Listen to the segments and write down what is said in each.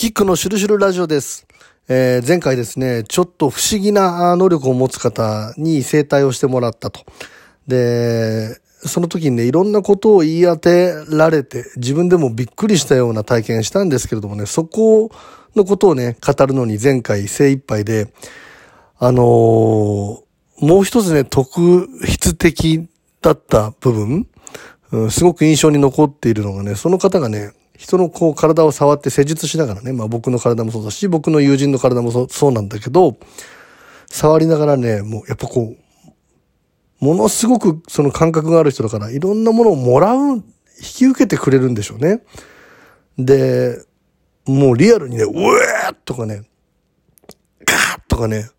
キックのシュルシュルラジオです。えー前回ですね、ちょっと不思議な能力を持つ方に整体をしてもらったと。で、その時にね、いろんなことを言い当てられて、自分でもびっくりしたような体験したんですけれどもね、そこのことをね、語るのに前回精一杯で、あのーもう一つね、特筆的だった部分、うんすごく印象に残っているのがね、その方がね、人のこう体を触って施術しながらね、まあ僕の体もそうだし、僕の友人の体もそうそうなんだけど、触りながらね、もうやっぱこう、ものすごくその感覚がある人だから、いろんなものをもらう、引き受けてくれるんでしょうね。で、もうリアルにね、うえーとかね、ガーとかね、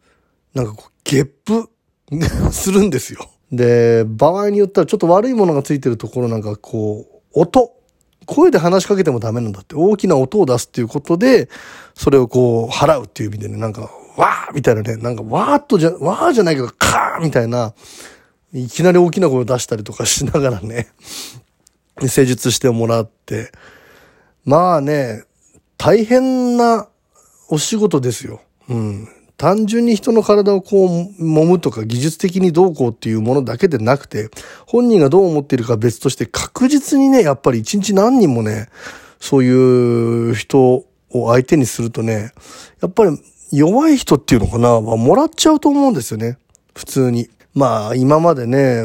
なんかこう、ゲップ するんですよ。で、場合によってはちょっと悪いものがついてるところなんかこう、音。声で話しかけてもダメなんだって。大きな音を出すっていうことで、それをこう、払うっていう意味でね、なんか、わーみたいなね、なんか、わーっとじゃ、わーじゃないけど、カーみたいな、いきなり大きな声を出したりとかしながらね、施術してもらって、まあね、大変なお仕事ですよ。うん。単純に人の体をこう揉むとか技術的にどうこうっていうものだけでなくて、本人がどう思っているか別として確実にね、やっぱり一日何人もね、そういう人を相手にするとね、やっぱり弱い人っていうのかな、はもらっちゃうと思うんですよね。普通に。まあ今までね、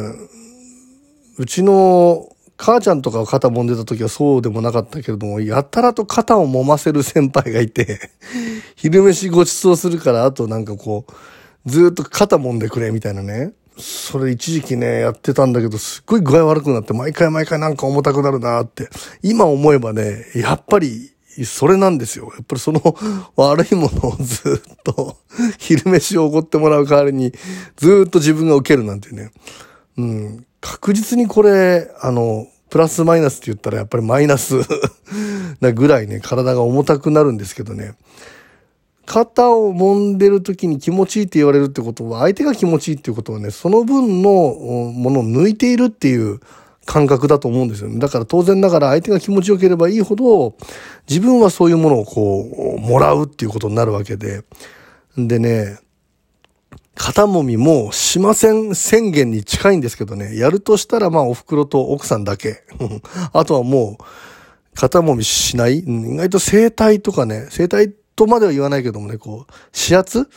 うちの母ちゃんとかが肩揉んでた時はそうでもなかったけれども、やたらと肩を揉ませる先輩がいて、昼飯ごちそうするから、あとなんかこう、ずっと肩揉んでくれみたいなね。それ一時期ね、やってたんだけど、すっごい具合悪くなって、毎回毎回なんか重たくなるなって。今思えばね、やっぱり、それなんですよ。やっぱりその 悪いものをずっと、昼飯をおごってもらう代わりに、ずっと自分が受けるなんてね。うん、確実にこれ、あの、プラスマイナスって言ったらやっぱりマイナス なぐらいね、体が重たくなるんですけどね。肩を揉んでる時に気持ちいいって言われるってことは、相手が気持ちいいっていうことはね、その分のものを抜いているっていう感覚だと思うんですよね。だから当然ながら相手が気持ちよければいいほど、自分はそういうものをこう、もらうっていうことになるわけで。でね、肩もみもしません宣言に近いんですけどね、やるとしたらまあお袋と奥さんだけ。あとはもう、肩もみしない。意外と整体とかね、整体とまでは言わないけどもね、こう、指圧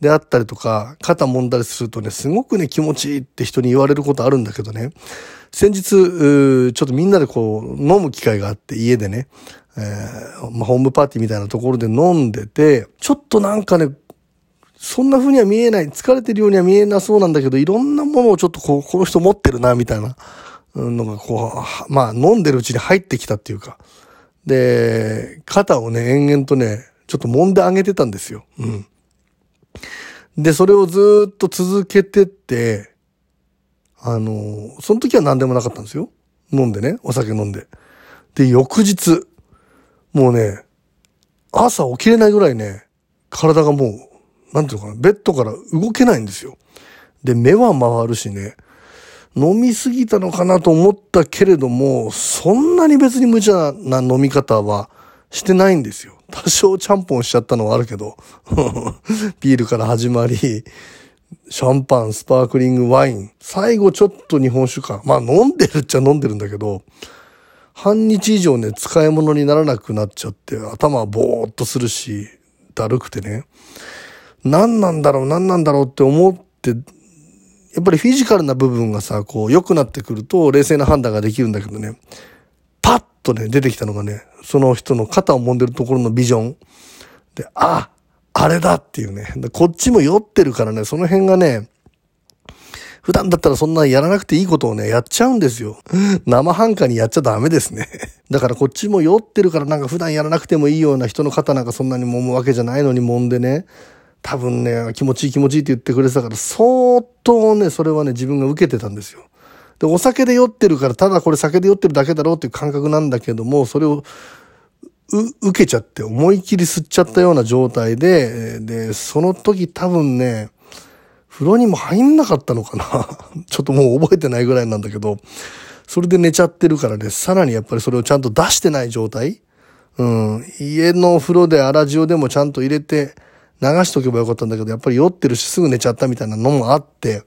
であったりとか、肩揉んだりするとね、すごくね、気持ちいいって人に言われることあるんだけどね、先日、ちょっとみんなでこう、飲む機会があって、家でね、えーまあ、ホームパーティーみたいなところで飲んでて、ちょっとなんかね、そんな風には見えない、疲れてるようには見えなそうなんだけど、いろんなものをちょっとこう、この人持ってるな、みたいなのがこう、まあ飲んでるうちに入ってきたっていうか。で、肩をね、延々とね、ちょっと揉んであげてたんですよ。うん。で、それをずっと続けてって、あの、その時は何でもなかったんですよ。飲んでね、お酒飲んで。で、翌日、もうね、朝起きれないぐらいね、体がもう、なんていうのかな、ベッドから動けないんですよ。で、目は回るしね、飲みすぎたのかなと思ったけれども、そんなに別に無茶な飲み方はしてないんですよ。多少ちゃんぽんしちゃったのはあるけど、ビールから始まり、シャンパン、スパークリングワイン、最後ちょっと日本酒か。まあ飲んでるっちゃ飲んでるんだけど、半日以上ね、使い物にならなくなっちゃって、頭はぼーっとするし、だるくてね。何なんだろう、何なんだろうって思って、やっぱりフィジカルな部分がさ、こう良くなってくると冷静な判断ができるんだけどね、パッとね、出てきたのがね、その人の肩を揉んでるところのビジョン。で、あ、あれだっていうね。こっちも酔ってるからね、その辺がね、普段だったらそんなやらなくていいことをね、やっちゃうんですよ。生半可にやっちゃダメですね。だからこっちも酔ってるからなんか普段やらなくてもいいような人の肩なんかそんなに揉むわけじゃないのに揉んでね。多分ね、気持ちいい気持ちいいって言ってくれてたから、相当ね、それはね、自分が受けてたんですよ。で、お酒で酔ってるから、ただこれ酒で酔ってるだけだろうっていう感覚なんだけども、それを、う、受けちゃって、思い切り吸っちゃったような状態で、で、その時多分ね、風呂にも入んなかったのかな ちょっともう覚えてないぐらいなんだけど、それで寝ちゃってるからね、さらにやっぱりそれをちゃんと出してない状態うん。家の風呂で粗塩でもちゃんと入れて流しとけばよかったんだけど、やっぱり酔ってるしすぐ寝ちゃったみたいなのもあって、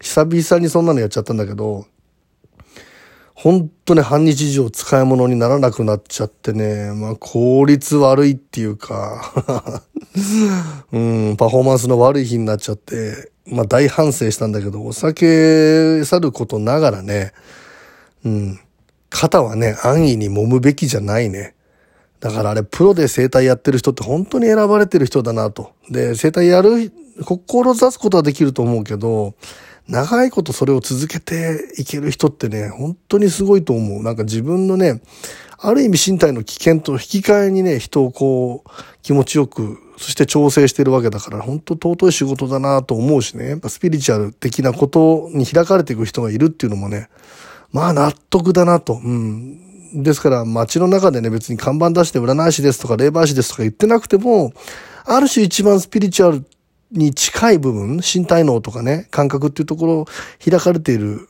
久々にそんなのやっちゃったんだけど、本当ね、半日以上使い物にならなくなっちゃってね、まあ効率悪いっていうか うん、パフォーマンスの悪い日になっちゃって、まあ大反省したんだけど、お酒去ることながらね、うん、肩はね、安易に揉むべきじゃないね。だからあれ、プロで生態やってる人って本当に選ばれてる人だなと。で、生態やる、志すことはできると思うけど、長いことそれを続けていける人ってね、本当にすごいと思う。なんか自分のね、ある意味身体の危険と引き換えにね、人をこう、気持ちよく、そして調整してるわけだから、本当尊い仕事だなと思うしね、やっぱスピリチュアル的なことに開かれていく人がいるっていうのもね、まあ納得だなと。うん。ですから街の中でね、別に看板出して占い師ですとか霊媒師ですとか言ってなくても、ある種一番スピリチュアルに近い部分、身体脳とかね、感覚っていうところを開かれている、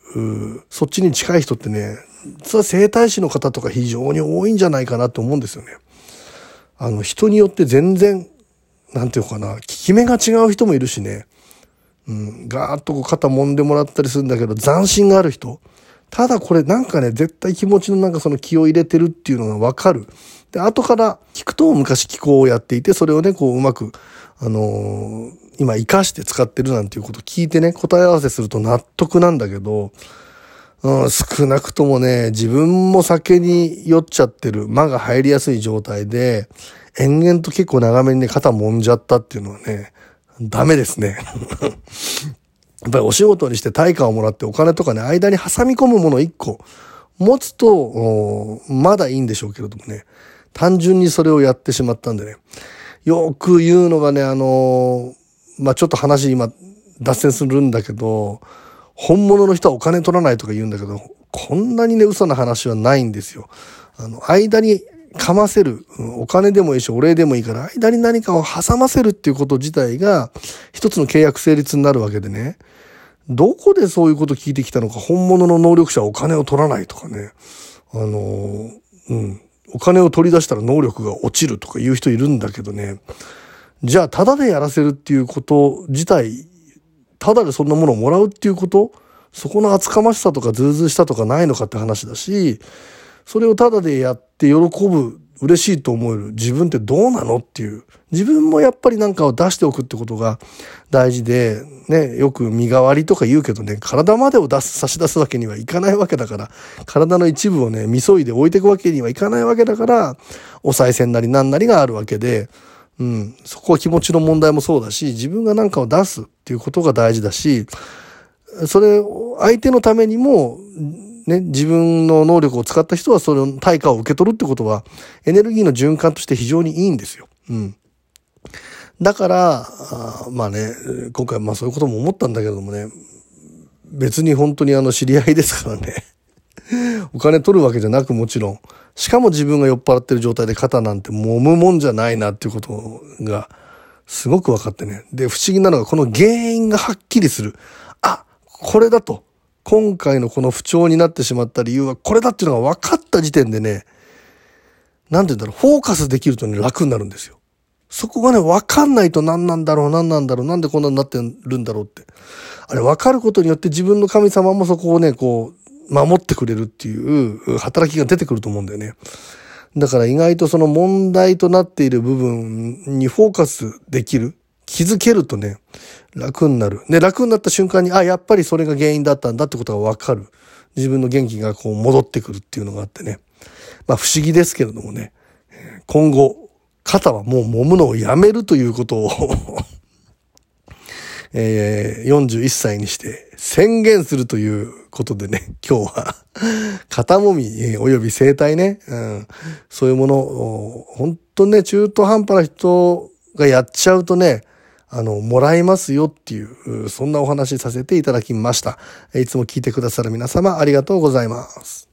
そっちに近い人ってね、実は生体師の方とか非常に多いんじゃないかなと思うんですよね。あの、人によって全然、なんていうかな、効き目が違う人もいるしね、うん、ガーッとこう肩揉んでもらったりするんだけど、斬新がある人。ただこれなんかね、絶対気持ちのなんかその気を入れてるっていうのがわかる。で、後から聞くと昔気候をやっていて、それをね、こううまく、あのー、今活かして使ってるなんていうことを聞いてね、答え合わせすると納得なんだけど、うん、少なくともね、自分も酒に酔っちゃってる、間が入りやすい状態で、延々と結構長めにね、肩揉んじゃったっていうのはね、ダメですね。やっぱりお仕事にして対価をもらってお金とかね、間に挟み込むもの一個持つと、まだいいんでしょうけれどもね、単純にそれをやってしまったんでね、よく言うのがね、あのまあ、ちょっと話今脱線するんだけど、本物の人はお金取らないとか言うんだけど、こんなにね、嘘な話はないんですよ。あの、間にかませる、お金でもいいし、お礼でもいいから、間に何かを挟ませるっていうこと自体が、一つの契約成立になるわけでね。どこでそういうこと聞いてきたのか、本物の能力者はお金を取らないとかね。あの、うん。お金を取り出したら能力が落ちるとか言う人いるんだけどね。じゃあ、ただでやらせるっていうこと自体、ただでそんなものをもらうっていうことそこの厚かましさとかずうずうしたとかないのかって話だし、それをただでやって喜ぶ嬉しいと思える自分ってどうなのっていう。自分もやっぱりなんかを出しておくってことが大事で、ね、よく身代わりとか言うけどね、体までを出す、差し出すわけにはいかないわけだから、体の一部をね、みそいで置いていくわけにはいかないわけだから、お賽銭なりなんなりがあるわけで、うん、そこは気持ちの問題もそうだし、自分が何かを出すっていうことが大事だし、それ、相手のためにも、ね、自分の能力を使った人はその対価を受け取るってことは、エネルギーの循環として非常にいいんですよ。うん。だから、あまあね、今回まあそういうことも思ったんだけどもね、別に本当にあの知り合いですからね。お金取るわけじゃなくもちろん。しかも自分が酔っ払ってる状態で肩なんて揉むもんじゃないなっていうことがすごく分かってね。で、不思議なのがこの原因がはっきりする。あ、これだと。今回のこの不調になってしまった理由はこれだっていうのが分かった時点でね、なんて言うんだろう、フォーカスできるとね、楽になるんですよ。そこがね、分かんないと何なんだろう、何なんだろう、なんでこんなになってるんだろうって。あれ、分かることによって自分の神様もそこをね、こう、守ってくれるっていう働きが出てくると思うんだよね。だから意外とその問題となっている部分にフォーカスできる。気づけるとね、楽になる。で、楽になった瞬間に、あ、やっぱりそれが原因だったんだってことがわかる。自分の元気がこう戻ってくるっていうのがあってね。まあ不思議ですけれどもね。今後、肩はもう揉むのをやめるということを え、41歳にして宣言するということでね、今日は肩もみ、及び生体ね、うん、そういうものを、本当ね、中途半端な人がやっちゃうとね、あの、もらえますよっていう、そんなお話させていただきました。いつも聞いてくださる皆様ありがとうございます。